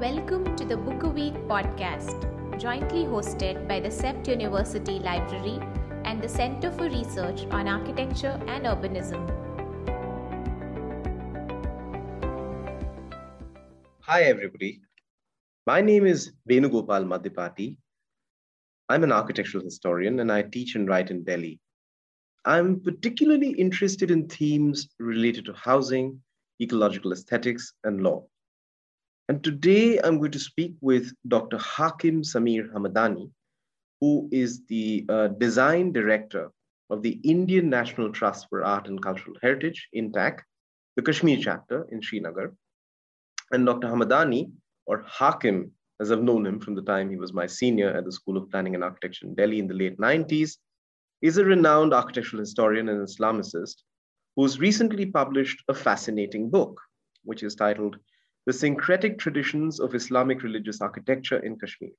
Welcome to the Book a Week podcast, jointly hosted by the CEPT University Library and the Center for Research on Architecture and Urbanism. Hi, everybody. My name is Venugopal Maddipati. I'm an architectural historian and I teach and write in Delhi. I'm particularly interested in themes related to housing, ecological aesthetics, and law. And today I'm going to speak with Dr. Hakim Sameer Hamdani, who is the uh, design director of the Indian National Trust for Art and Cultural Heritage, INTACH, the Kashmir chapter in Srinagar. And Dr. Hamdani, or Hakim, as I've known him from the time he was my senior at the School of Planning and Architecture in Delhi in the late 90s, is a renowned architectural historian and Islamicist who's recently published a fascinating book, which is titled the syncretic traditions of Islamic religious architecture in Kashmir.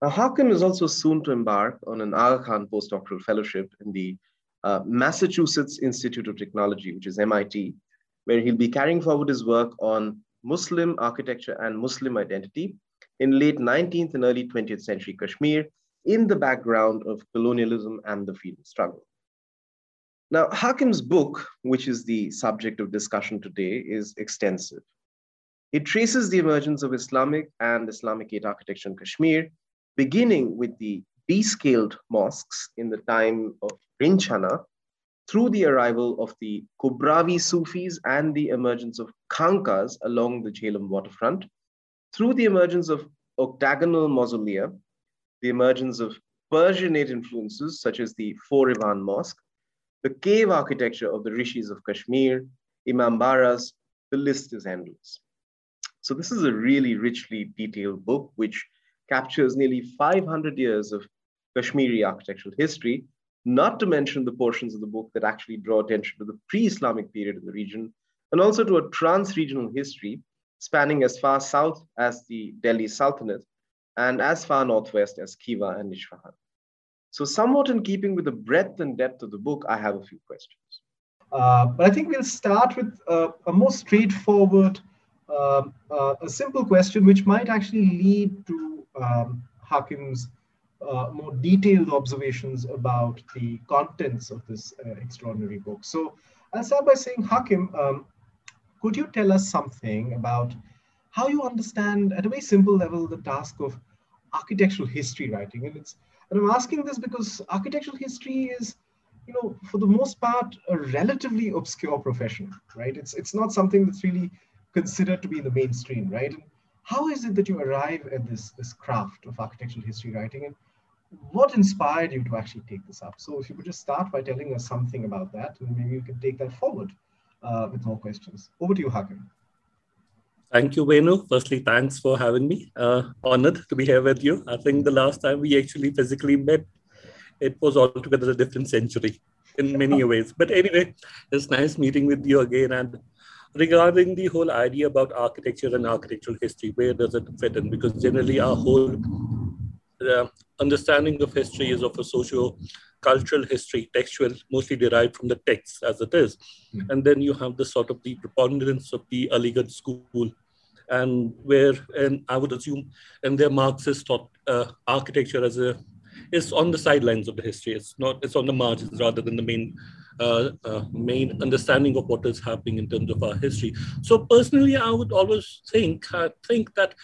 Now, Hakim is also soon to embark on an Aga Khan postdoctoral fellowship in the uh, Massachusetts Institute of Technology, which is MIT, where he'll be carrying forward his work on Muslim architecture and Muslim identity in late 19th and early 20th century Kashmir in the background of colonialism and the freedom struggle. Now, Hakim's book, which is the subject of discussion today, is extensive. It traces the emergence of Islamic and Islamicate architecture in Kashmir, beginning with the descaled mosques in the time of Rinchana, through the arrival of the Kubravi Sufis and the emergence of Khankas along the Jhelum waterfront, through the emergence of octagonal mausolea, the emergence of Persianate influences such as the Four Iwan Mosque, the cave architecture of the rishis of Kashmir, Imambaras, the list is endless. So this is a really richly detailed book which captures nearly 500 years of Kashmiri architectural history, not to mention the portions of the book that actually draw attention to the pre-Islamic period in the region, and also to a trans-regional history spanning as far south as the Delhi Sultanate and as far northwest as Khiva and Isfahan. So, somewhat in keeping with the breadth and depth of the book, I have a few questions. Uh, but I think we'll start with uh, a more straightforward, uh, uh a simple question, which might actually lead to um, Hakim's uh, more detailed observations about the contents of this uh, extraordinary book. So, I'll start by saying, Hakim, um, could you tell us something about how you understand, at a very simple level, the task of architectural history writing? And it's and I'm asking this because architectural history is, you know, for the most part, a relatively obscure profession, right? It's it's not something that's really considered to be in the mainstream, right? And how is it that you arrive at this this craft of architectural history writing, and what inspired you to actually take this up? So if you could just start by telling us something about that, and maybe you can take that forward uh, with more questions. Over to you, Hakim. Thank you, Venu. Firstly, thanks for having me. Uh, honored to be here with you. I think the last time we actually physically met, it was altogether a different century in many ways. But anyway, it's nice meeting with you again. And regarding the whole idea about architecture and architectural history, where does it fit in? Because generally, our whole uh, understanding of history is of a socio cultural history, textual, mostly derived from the text as it is. Mm-hmm. And then you have the sort of the preponderance of the Aligarh school and where and I would assume and their Marxist thought uh, architecture as a is on the sidelines of the history. It's not. It's on the margins rather than the main uh, uh, main understanding of what is happening in terms of our history. So personally, I would always think I think that.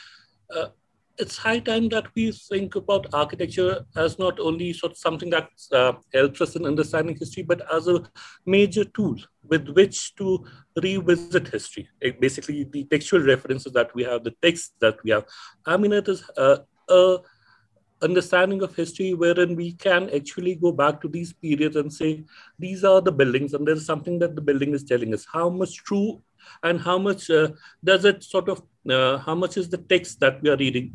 It's high time that we think about architecture as not only sort of something that uh, helps us in understanding history, but as a major tool with which to revisit history. It basically, the textual references that we have, the text that we have. I mean, it is uh, a understanding of history wherein we can actually go back to these periods and say these are the buildings and there's something that the building is telling us how much true and how much uh, does it sort of uh, how much is the text that we are reading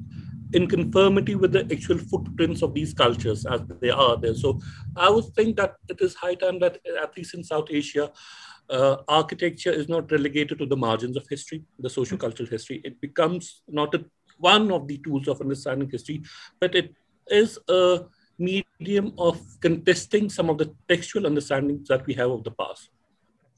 in conformity with the actual footprints of these cultures as they are there so i would think that it is high time that at least in south asia uh, architecture is not relegated to the margins of history the social cultural history it becomes not a one of the tools of understanding history, but it is a medium of contesting some of the textual understandings that we have of the past.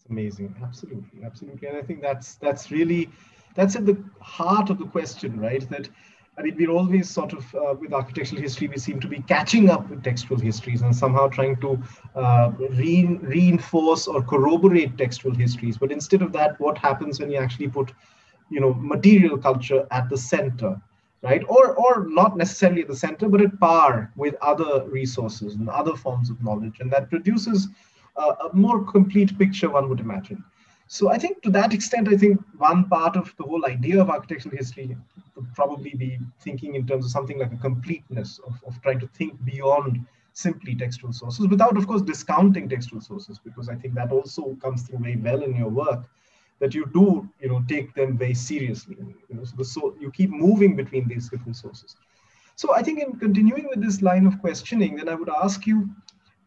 Amazing. Absolutely, absolutely. And I think that's that's really that's at the heart of the question, right? That I mean, we're always sort of uh, with architectural history, we seem to be catching up with textual histories and somehow trying to uh, re- reinforce or corroborate textual histories. But instead of that, what happens when you actually put, you know, material culture at the center, right? Or or not necessarily at the center, but at par with other resources and other forms of knowledge, and that produces a more complete picture, one would imagine. So I think to that extent, I think one part of the whole idea of architectural history would probably be thinking in terms of something like a completeness of, of trying to think beyond simply textual sources without, of course, discounting textual sources, because I think that also comes through very well in your work that you do, you know, take them very seriously. You know, so, the, so you keep moving between these different sources. So I think in continuing with this line of questioning, then I would ask you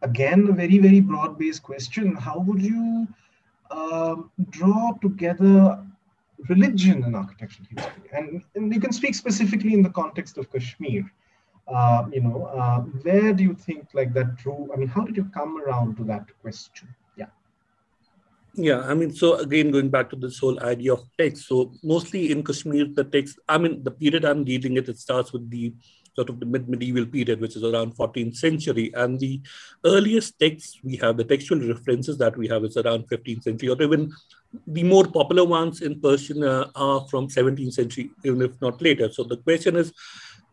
again a very, very broad-based question. How would you um, draw together religion and architectural history. And, and you can speak specifically in the context of Kashmir. Uh, you know, uh, where do you think like that drew? I mean, how did you come around to that question? Yeah. Yeah, I mean, so again, going back to this whole idea of text. So mostly in Kashmir, the text, I mean, the period I'm dealing it, it starts with the sort of the mid-medieval period, which is around 14th century. And the earliest texts we have, the textual references that we have is around 15th century, or even the more popular ones in Persian uh, are from 17th century, even if not later. So the question is,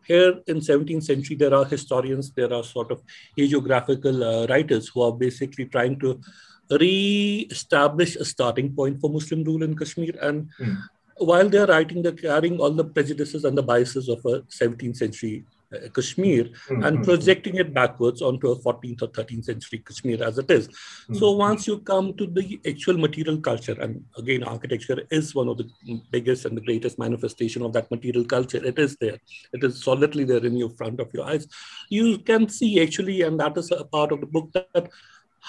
here in 17th century, there are historians, there are sort of hagiographical uh, writers who are basically trying to re-establish a starting point for Muslim rule in Kashmir. And mm while they're writing, they're carrying all the prejudices and the biases of a 17th century uh, Kashmir mm-hmm. and projecting it backwards onto a 14th or 13th century Kashmir as it is. Mm-hmm. So once you come to the actual material culture, and again, architecture is one of the biggest and the greatest manifestation of that material culture. It is there. It is solidly there in your front of your eyes. You can see actually, and that is a part of the book that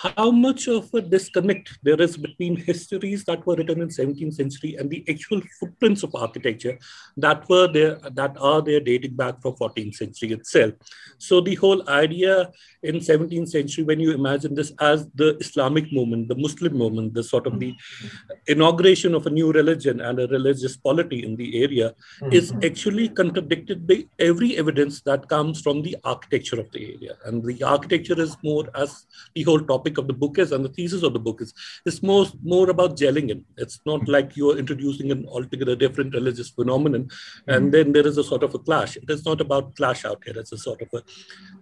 how much of a disconnect there is between histories that were written in 17th century and the actual footprints of architecture that were there that are there dating back from 14th century itself? So the whole idea in 17th century when you imagine this as the islamic movement the muslim movement the sort of the inauguration of a new religion and a religious polity in the area mm-hmm. is actually contradicted by every evidence that comes from the architecture of the area. And the architecture is more as the whole topic topic of the book is and the thesis of the book is. It's more, more about gelling in. It's not like you're introducing an altogether different religious phenomenon mm-hmm. and then there is a sort of a clash. It is not about clash out here. It's a sort of a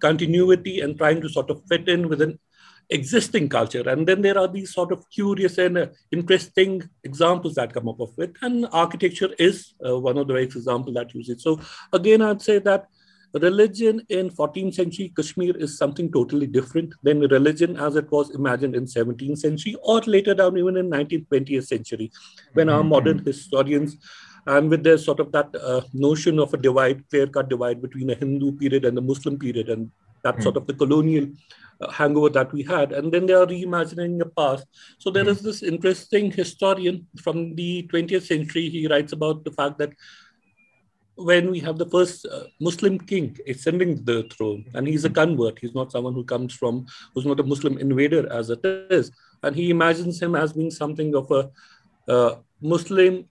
continuity and trying to sort of fit in with an existing culture. And then there are these sort of curious and uh, interesting examples that come up of it. And architecture is uh, one of the examples that use it. So again, I'd say that religion in 14th century Kashmir is something totally different than religion as it was imagined in 17th century or later down even in 19th, 20th century when our modern historians and with their sort of that uh, notion of a divide, clear-cut divide between a Hindu period and a Muslim period and that sort of the colonial uh, hangover that we had. And then they are reimagining the past. So there is this interesting historian from the 20th century. He writes about the fact that when we have the first uh, Muslim king ascending the throne, and he's a convert, he's not someone who comes from, who's not a Muslim invader as it is, and he imagines him as being something of a uh, Muslim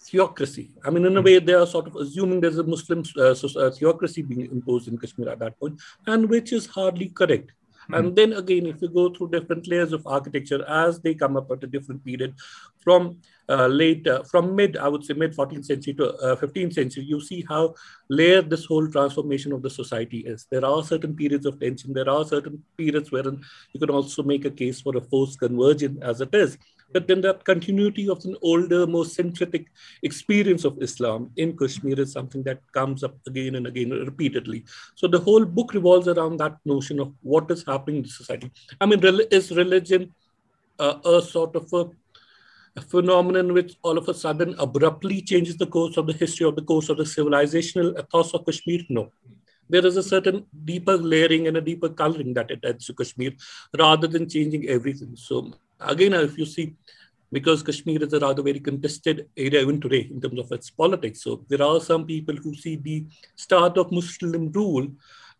theocracy. I mean, in a way, they are sort of assuming there's a Muslim uh, uh theocracy being imposed in Kashmir at that point, and which is hardly correct. Mm-hmm. And then again, if you go through different layers of architecture as they come up at a different period, from uh, late, uh, from mid, I would say mid 14th century to uh, 15th century, you see how layered this whole transformation of the society is. There are certain periods of tension. There are certain periods wherein you can also make a case for a forced conversion as it is. But then that continuity of an older, more syncretic experience of Islam in Kashmir is something that comes up again and again repeatedly. So the whole book revolves around that notion of what is happening in society. I mean, is religion uh, a sort of a a phenomenon which all of a sudden abruptly changes the course of the history of the course of the civilizational ethos of Kashmir? No. There is a certain deeper layering and a deeper coloring that it adds to Kashmir rather than changing everything. So, again, uh, if you see, because Kashmir is a rather very contested area even today in terms of its politics. So, there are some people who see the start of Muslim rule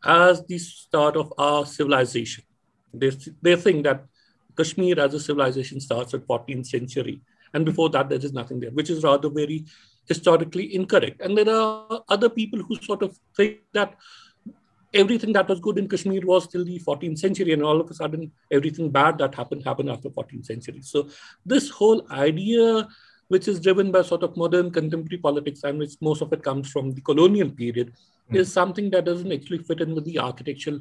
as the start of our civilization. They, they think that Kashmir as a civilization starts at 14th century. And before that, there is nothing there, which is rather very historically incorrect. And there are other people who sort of think that everything that was good in Kashmir was till the 14th century, and all of a sudden everything bad that happened happened after 14th century. So this whole idea, which is driven by sort of modern contemporary politics, and which most of it comes from the colonial period, mm. is something that doesn't actually fit in with the architectural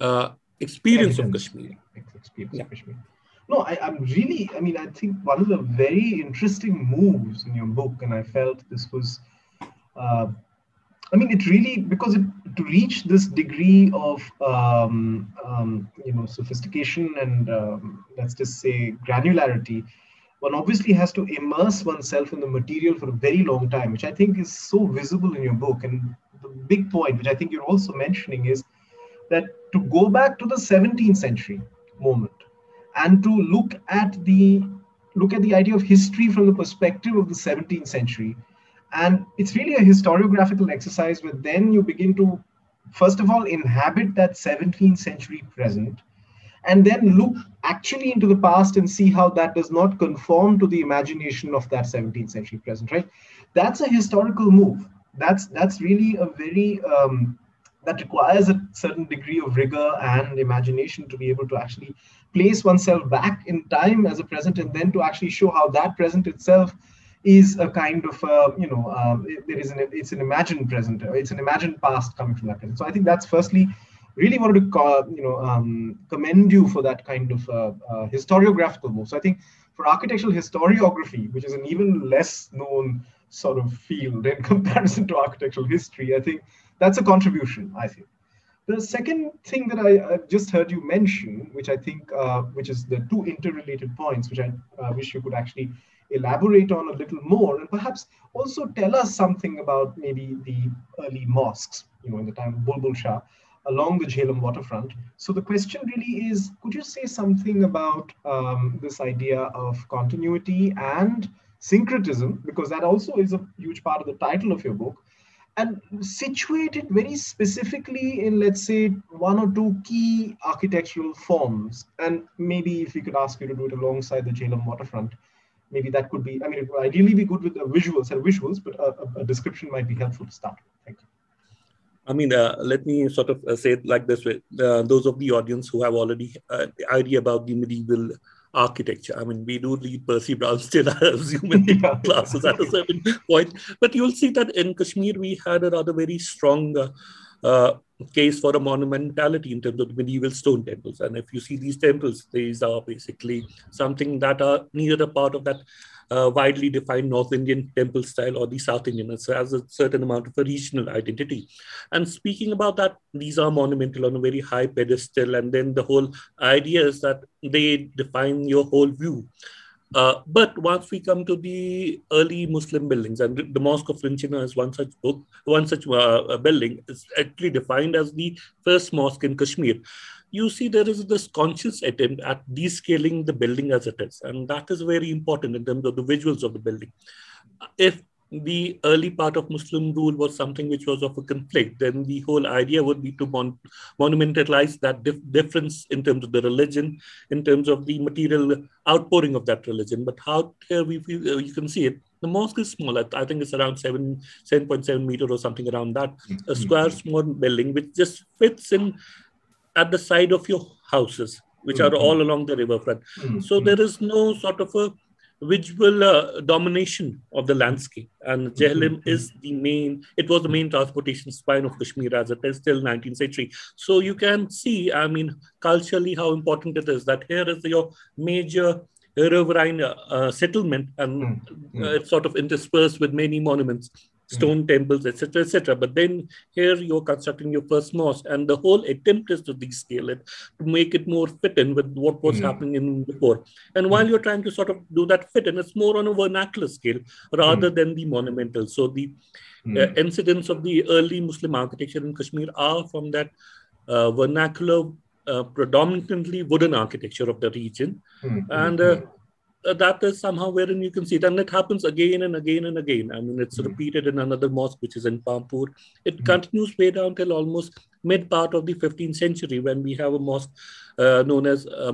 uh, experience Evidence. of Kashmir. Experience yeah. of Kashmir. No, I, am really, I mean, I think one of the very interesting moves in your book, and I felt this was, uh, I mean, it really, because it, to reach this degree of, um, um, you know, sophistication and um, let's just say granularity, one obviously has to immerse oneself in the material for a very long time, which I think is so visible in your book. And the big point, which I think you're also mentioning, is that to go back to the 17th century moment, and to look at the look at the idea of history from the perspective of the 17th century and it's really a historiographical exercise where then you begin to first of all inhabit that 17th century present and then look actually into the past and see how that does not conform to the imagination of that 17th century present right? That's a historical move. That's that's really a very um, that requires a certain degree of rigor and imagination to be able to actually place oneself back in time as a present and then to actually show how that present itself is a kind of uh, you know uh, there is an it's an imagined present it's an imagined past coming from that present. So i think that's firstly really wanted to call, you know um, commend you for that kind of uh, uh, historiographical move. So i think for architectural historiography which is an even less known sort of field in comparison to architectural history i think that's a contribution i think the second thing that I, I just heard you mention, which I think, uh, which is the two interrelated points, which I uh, wish you could actually elaborate on a little more, and perhaps also tell us something about maybe the early mosques, you know, in the time of Bulbul Shah, along the Jhelum waterfront. So the question really is, could you say something about um, this idea of continuity and syncretism, because that also is a huge part of the title of your book, and situate it very specifically in, let's say, one or two key architectural forms. And maybe if we could ask you to do it alongside the Jhelum waterfront, maybe that could be, I mean, it would ideally be good with the visuals and visuals, but a, a, description might be helpful to start with. Thank you. I mean, uh, let me sort of uh, say it like this way. Uh, those of the audience who have already uh, idea about the medieval architecture. I mean, we do read Percy Brown still, I assume, in the yeah. classes at a certain point. But you'll see that in Kashmir, we had a rather very strong uh, uh, case for a monumentality in terms of medieval stone temples. And if you see these temples, these are basically something that are neither a part of that uh, widely defined North Indian temple style or the South Indian. It has a certain amount of a regional identity. And speaking about that, these are monumental on a very high pedestal. And then the whole idea is that they define your whole view. Uh, but once we come to the early Muslim buildings, and the Mosque of Rinchana is one such book, one such uh, building, is actually defined as the first mosque in Kashmir you see there is this conscious attempt at descaling the building as it is. And that is very important in terms of the visuals of the building. If the early part of Muslim rule was something which was of a conflict, then the whole idea would be to mon- monumentalize that dif- difference in terms of the religion, in terms of the material outpouring of that religion. But how here we uh, you can see it, the mosque is small. I think it's around seven, 7.7 meter or something around that. A square small building which just fits in at the side of your houses, which mm-hmm. are all along the riverfront. Mm-hmm. So there is no sort of a visual uh, domination of the landscape. And Jhelum mm-hmm. is the main, it was the main transportation spine of Kashmir as it is till 19th century. So you can see, I mean, culturally how important it is that here is your major riverine uh, uh, settlement and mm-hmm. it's sort of interspersed with many monuments stone mm. temples, etc., etc. But then here you're constructing your first mosque, and the whole attempt is to descale it to make it more fit in with what was mm. happening in before. And while you're trying to sort of do that fit in, it's more on a vernacular scale rather mm. than the monumental. So the uh, incidents of the early Muslim architecture in Kashmir are from that uh, vernacular. Uh, predominantly wooden architecture of the region, and uh, uh, that is somehow wherein you can see it. And it happens again and again and again. I mean, it's mm-hmm. repeated in another mosque, which is in Pampur. It mm-hmm. continues way down till almost mid part of the 15th century when we have a mosque uh, known as uh,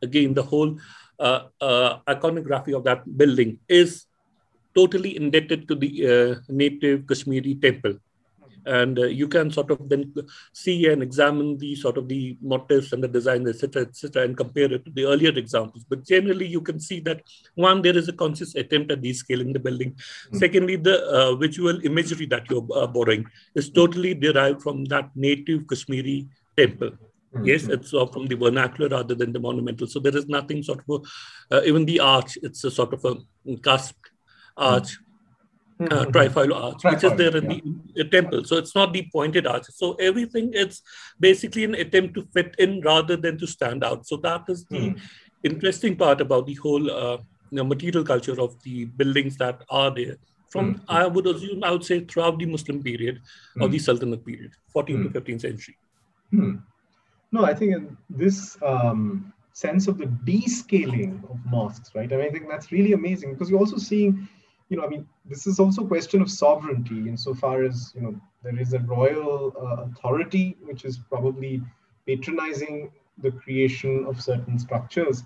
Again, the whole uh, uh, iconography of that building is totally indebted to the uh, native Kashmiri temple and uh, you can sort of then see and examine the sort of the motifs and the design, etc., etc., and compare it to the earlier examples. But generally, you can see that one, there is a conscious attempt at descaling the building. Mm-hmm. Secondly, the uh, visual imagery that you're uh, borrowing is totally derived from that native Kashmiri temple. Mm-hmm. Yes, it's uh, from the vernacular rather than the monumental. So there is nothing sort of, uh, even the arch, it's a sort of a cusped arch. Mm-hmm uh, trefoil arch, trefoil, which is there in yeah. the, the, temple. So it's not the pointed arch. So everything it's basically an attempt to fit in rather than to stand out. So that is the mm. interesting part about the whole uh, you know, material culture of the buildings that are there. From mm. I would assume I would say throughout the Muslim period mm. or the Sultanate period, 14th to 15th mm. century. Hmm. No, I think this um, sense of the descaling of mosques, right? I mean, I think that's really amazing because you're also seeing you know, I mean, this is also a question of sovereignty insofar as, you know, there is a royal uh, authority which is probably patronizing the creation of certain structures.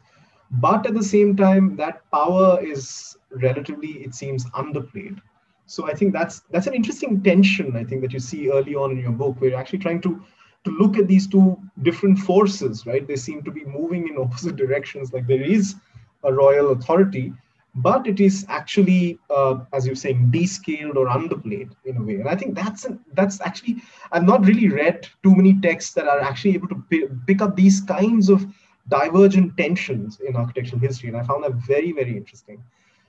But at the same time, that power is relatively, it seems, underplayed. So I think that's that's an interesting tension, I think, that you see early on in your book, where you're actually trying to to look at these two different forces, right? They seem to be moving in opposite directions. Like there is a royal authority, but it is actually, uh, as you're saying, descaled or underplayed in a way. And I think that's an, that's actually I've not really read too many texts that are actually able to p- pick up these kinds of divergent tensions in architectural history, and I found that very very interesting.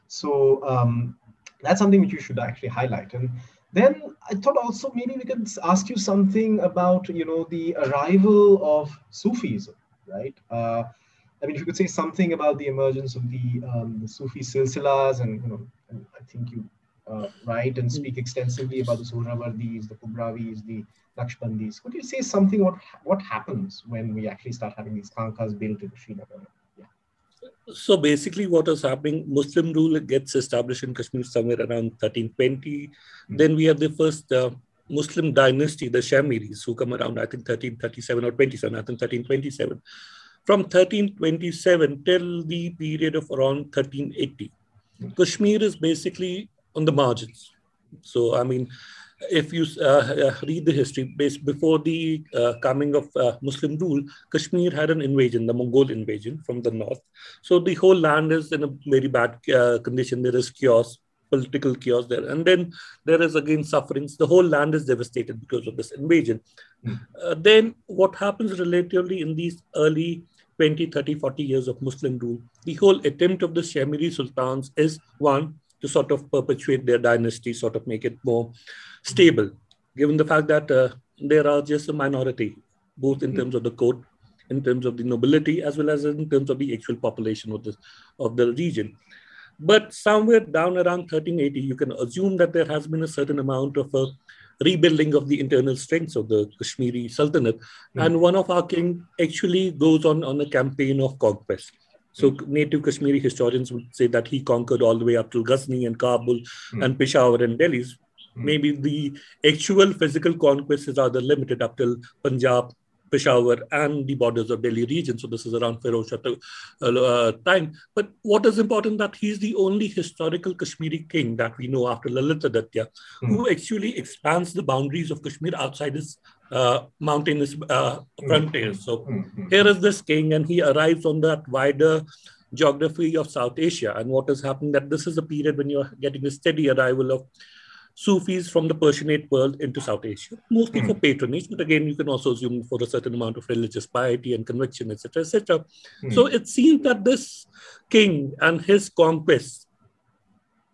So um, that's something which you should actually highlight. And then I thought also maybe we could ask you something about you know the arrival of Sufism, right? Uh, I mean, if you could say something about the emergence of the, um, the Sufi silsilas, and you know, and I think you uh, write and speak extensively about the Suhrawardis, the Kubravis, the Naqshbandis. Could you say something about what happens when we actually start having these khanqahs built in Srinagar? Yeah. So basically, what is happening? Muslim rule gets established in Kashmir somewhere around 1320. Mm-hmm. Then we have the first uh, Muslim dynasty, the Shahmiris, who come around, I think, 1337 or 27, I think 1327 from 1327 till the period of around 1380. Kashmir is basically on the margins. So, I mean, if you uh, uh, read the history, before the uh, coming of uh, Muslim rule, Kashmir had an invasion, the Mongol invasion from the north. So the whole land is in a very bad uh, condition. There is chaos, political chaos there, and then there is again sufferings. The whole land is devastated because of this invasion. Mm. then what happens relatively in these early 20, 30, 40 years of Muslim rule, the whole attempt of the Shahmiri sultans is one, to sort of perpetuate their dynasty, sort of make it more stable, given the fact that uh, there are just a minority, both in terms of the court, in terms of the nobility, as well as in terms of the actual population of the, of the region. But somewhere down around 1380, you can assume that there has been a certain amount of a rebuilding of the internal strengths of the Kashmiri Sultanate. Mm. And one of our king actually goes on, on a campaign of conquest. So mm. native Kashmiri historians would say that he conquered all the way up to Ghazni and Kabul mm. and Peshawar and Delhi. Hmm. Maybe the actual physical conquest is rather limited up till Punjab, Peshawar and the borders of Delhi region. So this is around Feroz Shah uh, time. But what is important that he's the only historical Kashmiri king that we know after Lalitaditya mm. who actually expands the boundaries of Kashmir outside his uh, mountainous uh, frontiers. So mm-hmm. here is this king, and he arrives on that wider geography of South Asia. And what is happening that this is a period when you're getting a steady arrival of Sufis from the Persianate world into South Asia, mostly mm. for patronage, but again, you can also assume for a certain amount of religious piety and conviction, etc., etc. Mm. So it seems that this king and his conquests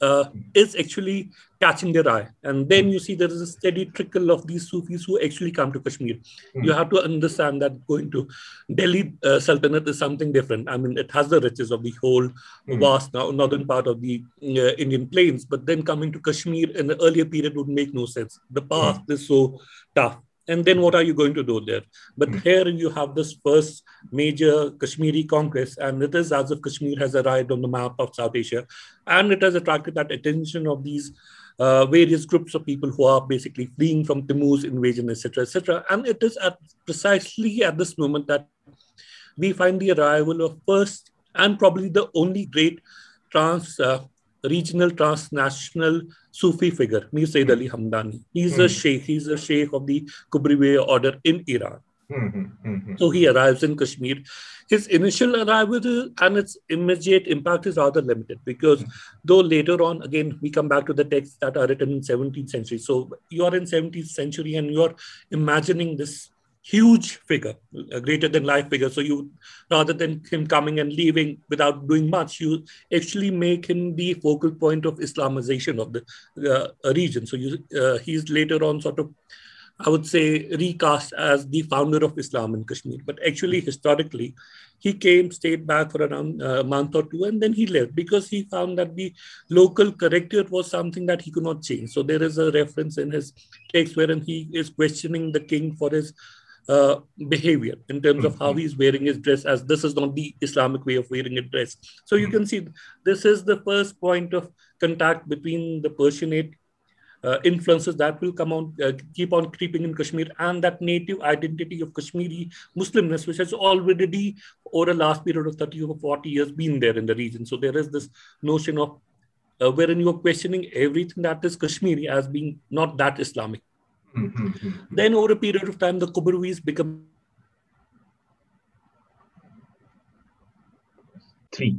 uh, is actually catching their eye. And then you see there is a steady trickle of these Sufis who actually come to Kashmir. Mm. You have to understand that going to Delhi uh, Sultanate is something different. I mean, it has the riches of the whole mm. vast now, northern part of the uh, Indian plains, but then coming to Kashmir in the earlier period would make no sense. The path mm. is so tough and then what are you going to do there? But mm. here you have this first major Kashmiri conquest, and it is as if Kashmir has arrived on the map of South Asia, and it has attracted that attention of these uh, various groups of people who are basically fleeing from Timur's invasion, etc., etc. And it is at precisely at this moment that we find the arrival of first and probably the only great trans uh, regional transnational Sufi figure, Mir Sayyid Ali Hamdani. He's mm. a sheikh, he's a sheikh of the Kubriya order in Iran. Mm-hmm, mm-hmm. So he arrives in Kashmir. His initial arrival and its immediate impact is rather limited because mm-hmm. though later on, again, we come back to the texts that are written in 17th century. So you're in 17th century and you're imagining this huge figure, a greater than life figure. So you, rather than him coming and leaving without doing much, you actually make him the focal point of Islamization of the uh, region. So you, uh, he's later on sort of, I would say, recast as the founder of Islam in Kashmir. But actually, historically, he came, stayed back for around a month or two, and then he left because he found that the local character was something that he could not change. So there is a reference in his text wherein he is questioning the king for his uh, behavior in terms of how mm-hmm. he's wearing his dress as this is not the islamic way of wearing a dress. So you can see this is the first point of contact between the persianate uh, influences that will come on uh, keep on creeping in kashmir and that native identity of kashmiri muslimness which has already over the last period of 30 or 40 years been there in the region. So there is this notion of uh, wherein you are questioning everything that is kashmiri as being not that islamic Mm-hmm. Then over a period of time, the Kubrawi's become three.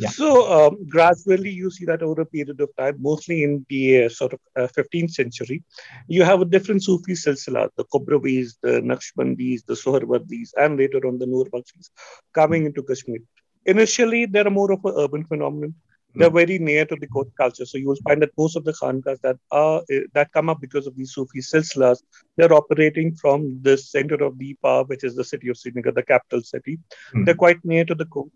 Yeah. So um, gradually, you see that over a period of time, mostly in the uh, sort of uh, 15th century, you have a different Sufi silsila, the Kubrawis, the Naqshbandis, the Sohrawardis, and later on the Nurbakhshis coming into Kashmir. Initially, they're more of an urban phenomenon they're very near to the court culture. So you will find that most of the khankas that are eh, that come up because of these Sufi silsilas, they're operating from the center of power, which is the city of Srinagar, the capital city. Mm. They're quite near to the court.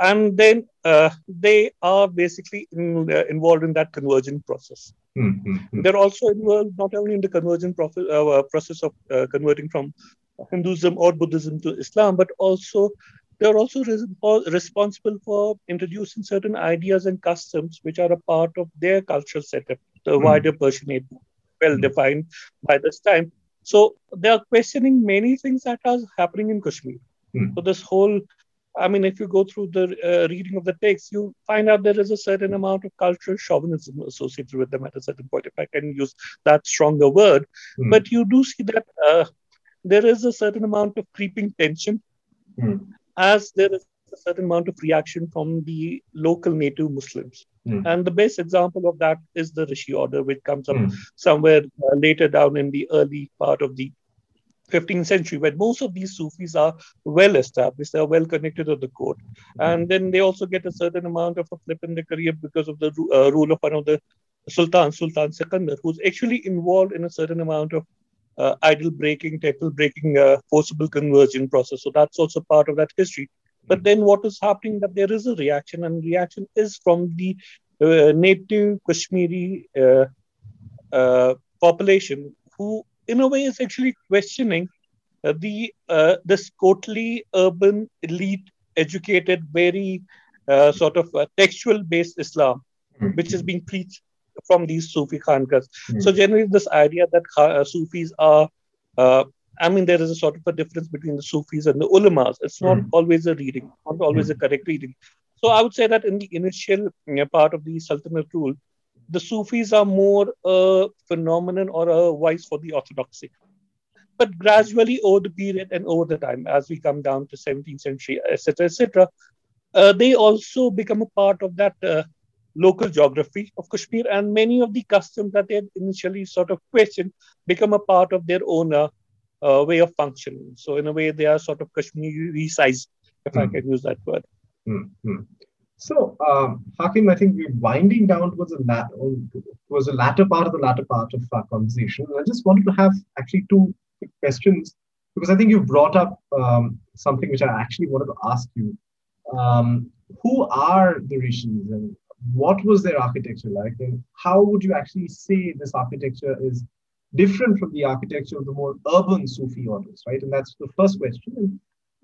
And then uh, they are basically in, uh, involved in that conversion process. Mm-hmm. They're also involved not only in the conversion process, uh, process of uh, converting from Hinduism or Buddhism to Islam, but also they're also responsible for introducing certain ideas and customs which are a part of their cultural setup, the mm. wider Persianate, well defined by this time. So they are questioning many things that are happening in Kashmir. Mm. So this whole, I mean, if you go through the uh, reading of the text, you find out there is a certain amount of cultural chauvinism associated with them at a certain point, if I can use that stronger word. Mm. But you do see that uh, there is a certain amount of creeping tension. Mm as there is a certain amount of reaction from the local native Muslims. Mm. And the best example of that is the Rishi order, which comes up mm. somewhere uh, later down in the early part of the 15th century, where most of these Sufis are well established, they are well connected to the court. Mm. And then they also get a certain amount of a flip in their career because of the uh, rule of one of the Sultan, Sultan Sikandar, who's actually involved in a certain amount of uh, idol breaking, temple breaking, uh, forcible conversion process. So that's also part of that history. But then what is happening that there is a reaction, and reaction is from the uh, native Kashmiri uh, uh, population, who in a way is actually questioning uh, the this courtly, urban, elite, educated, very sort of textual based Islam, mm-hmm. which is being preached from these Sufi khankas. Mm. So generally, this idea that uh, Sufis are, uh, I mean, there is a sort of a difference between the Sufis and the ulamas. It's not mm. always a reading, not always mm. a correct reading. So I would say that in the initial you know, part of the Sultanate rule, the Sufis are more a phenomenon or a voice for the orthodoxy. But gradually, over the period and over the time, as we come down to 17th century, etc., etc., uh, they also become a part of that uh, local geography of Kashmir, and many of the customs that they had initially sort of questioned become a part of their own uh, uh, way of functioning. So, in a way, they are sort of Kashmiri sized, if mm. I hmm. can use that word. Mm-hmm. So, um, Hakim, I think we're winding down towards the, la- towards the latter part of the latter part of our conversation. I just wanted to have actually two quick questions because I think you brought up um, something which I actually wanted to ask you. Um, who are the Rishis and what was their architecture like and how would you actually say this architecture is different from the architecture of the more urban Sufi orders, right? And that's the first question. And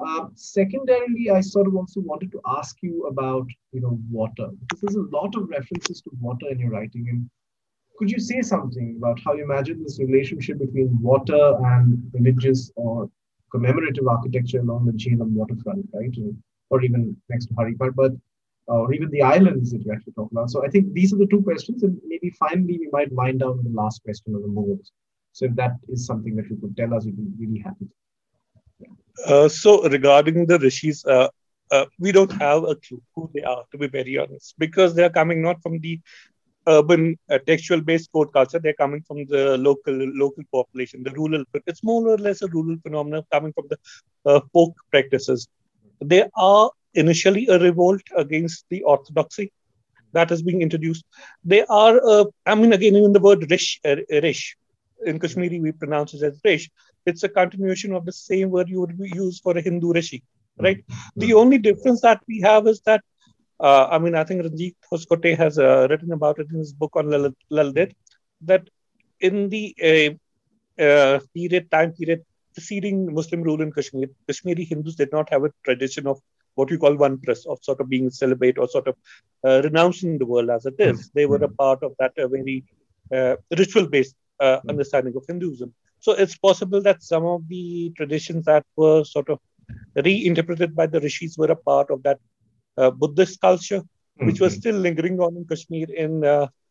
uh, secondarily, I sort of also wanted to ask you about, you know, water, because there's a lot of references to water in your writing. And could you say something about how you imagine this relationship between water and religious or commemorative architecture along the Jhelum waterfront, right? Or even next to Haripur. But or even the islands that you actually talk about. So I think these are the two questions, and maybe finally we might wind down with the last question of the Mughals. So if that is something that you could tell us, we'd be really happy. Uh, so regarding the rishis, uh, uh, we don't have a clue who they are, to be very honest, because they are coming not from the urban uh, textual-based code culture. They're coming from the local local population, the rural. It's more or less a rural phenomenon coming from the uh, folk practices. They are initially a revolt against the orthodoxy that is being introduced. They are, uh, I mean, again, even the word rish, uh, rish in Kashmiri, we pronounce it as rish. It's a continuation of the same word you would use for a Hindu rishi, right? Mm-hmm. The only difference that we have is that, uh, I mean, I think Ranjit Hoskote has uh, written about it in his book on Lalit, that in the uh, uh, period, time period preceding Muslim rule in Kashmir, Kashmiri Hindus did not have a tradition of what we call one press of sort of being celibate or sort of uh, renouncing the world as it is. Mm-hmm. They were a part of that uh, very uh, ritual based uh, mm-hmm. understanding of Hinduism. So it's possible that some of the traditions that were sort of reinterpreted by the rishis were a part of that uh, Buddhist culture, mm-hmm. which was still lingering on in Kashmir in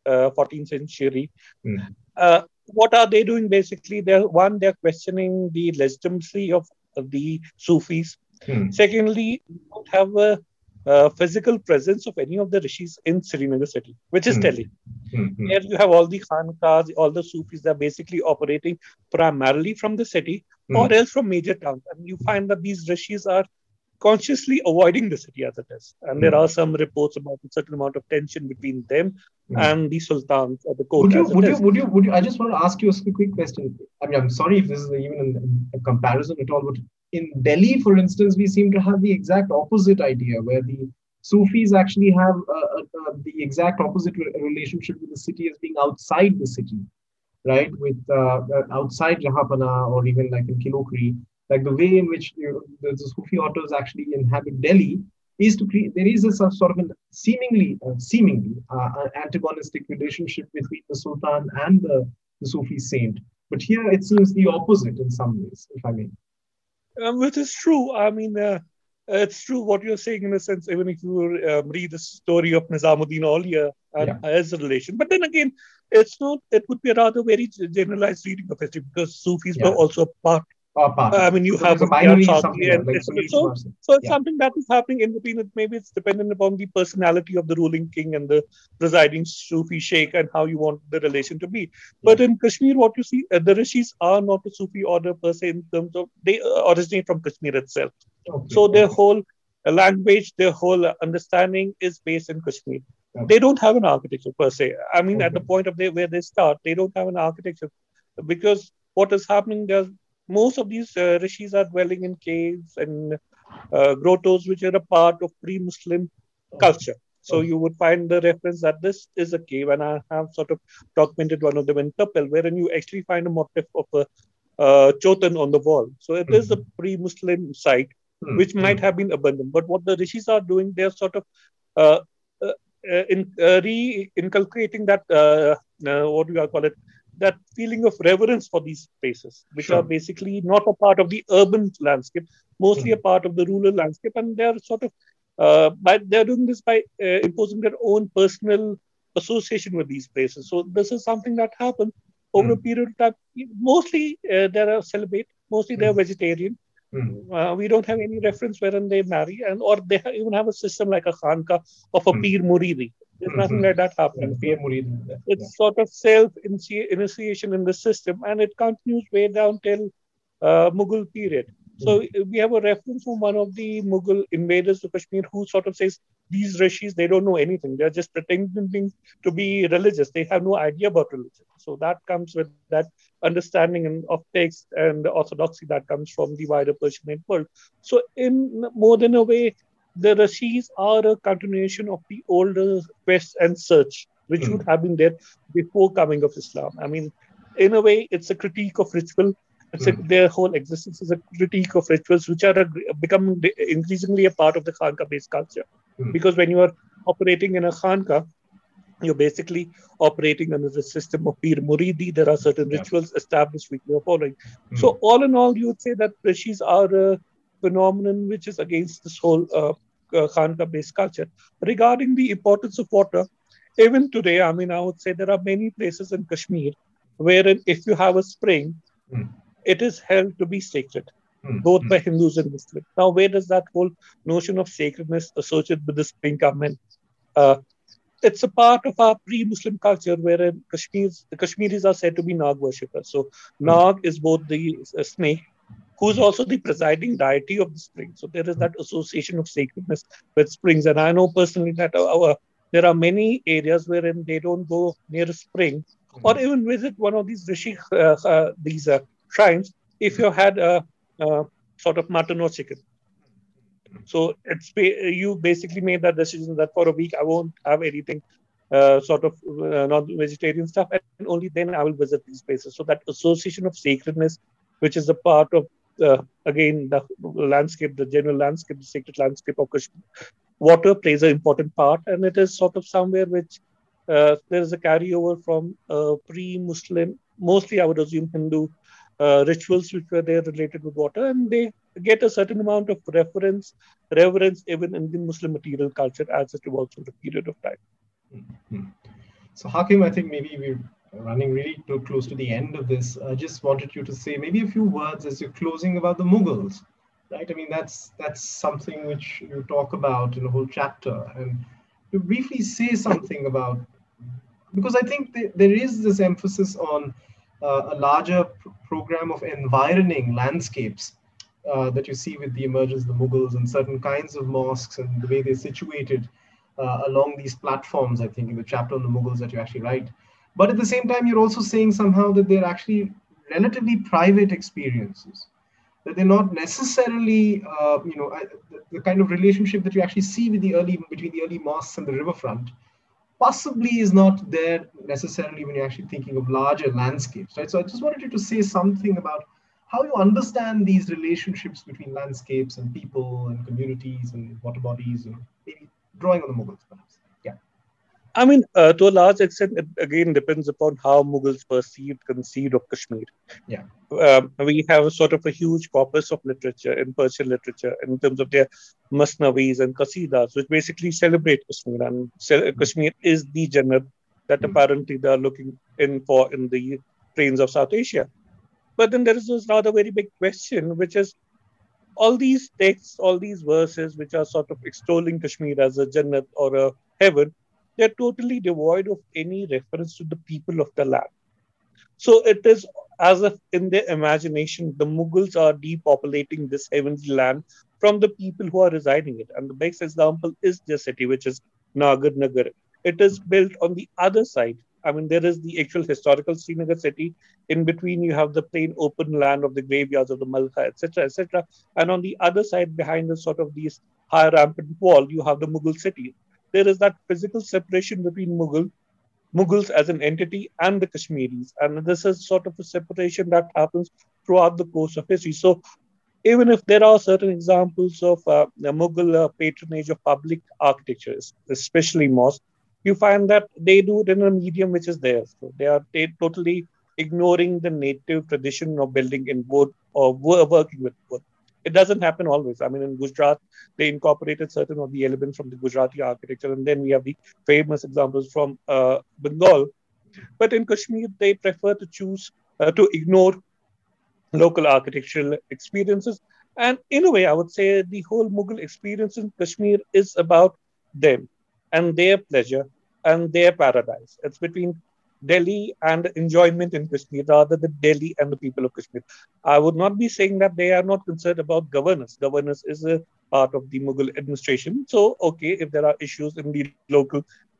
14th uh, century. Mm-hmm. what are they doing basically? They're one, they're questioning the legitimacy of the Sufis Hmm. Secondly, we don't have a, a, physical presence of any of the rishis in Srinagar city, which is hmm. Delhi. Hmm. Here you have all the khankas, all the Sufis that are basically operating primarily from the city or hmm. else from major towns. And you find that these rishis are consciously avoiding the city as it is. And there hmm. are some reports about a certain amount of tension between them mm. and the sultans or the court. Would you, would you, would you, would you, I just want to ask you a quick question. I mean, I'm sorry if this is even a comparison at all, but in Delhi, for instance, we seem to have the exact opposite idea where the Sufis actually have uh, uh, the exact opposite re- relationship with the city as being outside the city, right? With uh, uh outside Jahanpana or even like in Kilokri, like the way in which you know, the, the Sufi authors actually inhabit Delhi is to create, there is a sort of a seemingly, uh, seemingly uh, antagonistic relationship between the Sultan and the, the Sufi saint. But here it seems the opposite in some ways, if I may. Um, which is true. I mean, uh, it's true what you're saying in a sense, even if you um, read the story of Nizamuddin Aulia and yeah. as a relation. But then again, it's not, it would be a rather very generalized reading of history because Sufis yeah. were also part I mean, you so have a binary and like so, so, so it's yeah. something that is happening in between. It maybe it's dependent upon the personality of the ruling king and the presiding Sufi sheikh and how you want the relation to be. Yeah. But in Kashmir, what you see, uh, the rishis are not a Sufi order per se in terms of they uh, originate from Kashmir itself. Okay. So their whole uh, language, their whole uh, understanding is based in Kashmir. Okay. They don't have an architecture per se. I mean, okay. at the point of they, where they start, they don't have an architecture because what is happening there most of these uh, rishis are dwelling in caves and uh, grottos, which are a part of pre-Muslim culture. So you would find the reference that this is a cave, and I have sort of documented one of them in Tapel, wherein you actually find a motif of a uh, chorten on the wall. So it mm-hmm. is a pre-Muslim site, mm-hmm. which might have been abandoned. But what the rishis are doing, they're sort of uh, uh, uh in, re-inculcating that, what do you call it, that feeling of reverence for these spaces, which sure. are basically not a part of the urban landscape, mostly mm. a part of the rural landscape, and they're sort of uh, by they're doing this by uh, imposing their own personal association with these places. So this is something that happened over mm. a period of time. Mostly uh, they're celibate, mostly they're mm. vegetarian. Mm. Uh, we don't have any reference wherein they marry, and or they even have a system like a khanka of a mm. pir muridi. There's mm-hmm. nothing like that happening. It's yeah. sort of self initiation in the system, and it continues way down till uh, Mughal period. So mm-hmm. we have a reference from one of the Mughal invaders to Kashmir who sort of says these rishis they don't know anything. They're just pretending to be religious. They have no idea about religion. So that comes with that understanding of text and the orthodoxy that comes from the wider Persian world. So in more than a way, the rishis are a continuation of the older quest and search, which mm. would have been there before coming of Islam. I mean, in a way, it's a critique of ritual. It's mm. a, their whole existence is a critique of rituals, which are a, becoming increasingly a part of the Khanka-based culture. Mm. Because when you are operating in a Khanka, you're basically operating under the system of Pir Muridi. There are certain yeah. rituals established which you're following. Mm. So, all in all, you would say that rishis are a phenomenon which is against this whole uh, uh, Khanka-based culture. Regarding the importance of water, even today, I mean, I would say there are many places in Kashmir wherein if you have a spring, mm. it is held to be sacred, mm. both mm. by Hindus and Muslims. Now, where does that whole notion of sacredness associated with the spring come in? Uh, it's a part of our pre-Muslim culture wherein Kashmirs, the Kashmiris are said to be Nag worshippers. So Nag is both the uh, snake, who's also the presiding deity of the spring. So there is that association of sacredness with springs. And I know personally that our, there are many areas wherein they don't go near a spring or even visit one of these rishi, uh, uh, these uh, shrines if you had a, a sort of mutton or chicken. So it's you basically made that decision that for a week I won't have anything uh, sort of uh, non-vegetarian stuff, and only then I will visit these places. So that association of sacredness, which is a part of uh, again the landscape, the general landscape, the sacred landscape of Kashmir, water plays an important part, and it is sort of somewhere which uh, there is a carryover from uh, pre-Muslim, mostly I would assume Hindu uh, rituals which were there related with water, and they get a certain amount of reference, reverence even in the Muslim material culture as it evolves over a period of time. Mm-hmm. So, Hakim, I think maybe we're running really too close to the end of this. I just wanted you to say maybe a few words as you're closing about the Mughals, right? I mean, that's that's something which you talk about in a whole chapter, and to briefly say something about because I think there is this emphasis on uh, a larger pr- program of environing landscapes uh, that you see with the emergence of the Mughals and certain kinds of mosques and the way they're situated uh, along these platforms, I think, in the chapter on the Mughals that you actually write. But at the same time, you're also saying somehow that they're actually relatively private experiences, that they're not necessarily, uh, you know, the, the, kind of relationship that you actually see with the early between the early mosques and the riverfront possibly is not there necessarily when you're actually thinking of larger landscapes, right? So I just wanted you to say something about how you understand these relationships between landscapes and people and communities and water bodies, and maybe drawing on the Mughals, perhaps. I mean, uh, to a large extent, it again depends upon how Mughals perceived, conceived of Kashmir. Yeah. Um, we have a sort of a huge corpus of literature in Persian literature in terms of their masnavis and qasidas, which basically celebrate Kashmir. And mm-hmm. Kashmir is the Jannat that mm-hmm. apparently they are looking in for in the plains of South Asia. But then there is this rather very big question, which is all these texts, all these verses, which are sort of extolling Kashmir as a Jannat or a heaven, they're totally devoid of any reference to the people of the land. So it is as if in their imagination, the Mughals are depopulating this heavenly land from the people who are residing it. And the best example is the city, which is Nagar Nagar. It is built on the other side I mean, there is the actual historical Srinagar city. In between, you have the plain open land of the graveyards of the Malka, etc., etc. And on the other side, behind the sort of these high rampant wall, you have the Mughal city. There is that physical separation between Mughal, Mughals as an entity and the Kashmiris. And this is sort of a separation that happens throughout the course of history. So even if there are certain examples of uh, Mughal uh, patronage of public architecture, especially mosques, you find that they do it in a medium which is there. So they are they totally ignoring the native tradition of building in wood or working with wood. It doesn't happen always. I mean, in Gujarat, they incorporated certain of the elements from the Gujarati architecture, and then we have the famous examples from uh, Bengal. But in Kashmir, they prefer to choose uh, to ignore local architectural experiences. And in a way, I would say the whole Mughal experience in Kashmir is about them and their pleasure and their paradise. It's between Delhi and enjoyment in Kashmir rather than Delhi and the people of Kashmir. I would not be saying that they are not concerned about governance. Governance is a part of the Mughal administration. So, okay, if there are issues in the local,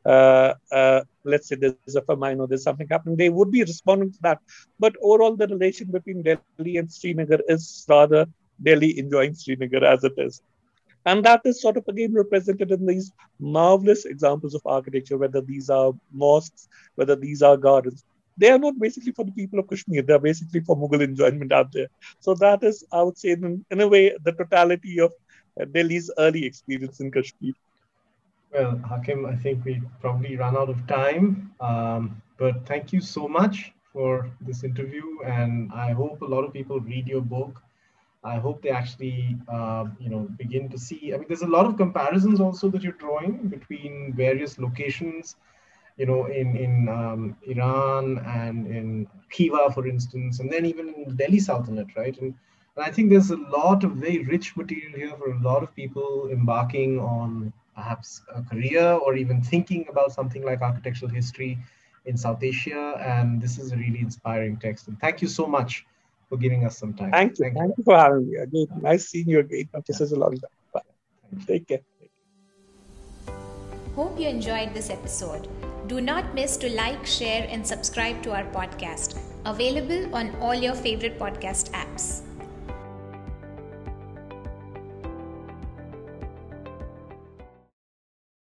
uh, uh, let's say there's a famine or there's something happening, they would be responding to that. But overall, the relation between Delhi and Srinagar is rather Delhi enjoying Srinagar as it is. And that is sort of again represented in these marvelous examples of architecture, whether these are mosques, whether these are gardens. They are not basically for the people of Kashmir, they're basically for Mughal enjoyment out there. So that is, I would say, in, in a way, the totality of uh, Delhi's early experience in Kashmir. Well, Hakim, I think we probably ran out of time. Um, but thank you so much for this interview. And I hope a lot of people read your book I hope they actually, uh, you know, begin to see. I mean, there's a lot of comparisons also that you're drawing between various locations, you know, in in um, Iran and in Khiva, for instance, and then even in Delhi Sultanate, right? And, and I think there's a lot of very rich material here for a lot of people embarking on perhaps a career or even thinking about something like architectural history in South Asia. And this is a really inspiring text. And thank you so much for giving us some time. Thank you. Thank, thank you. you. for having me. Again, nice seeing you again after such a long time. Bye. Take care. Hope you enjoyed this episode. Do not miss to like, share, and subscribe to our podcast, available on all your favorite podcast apps.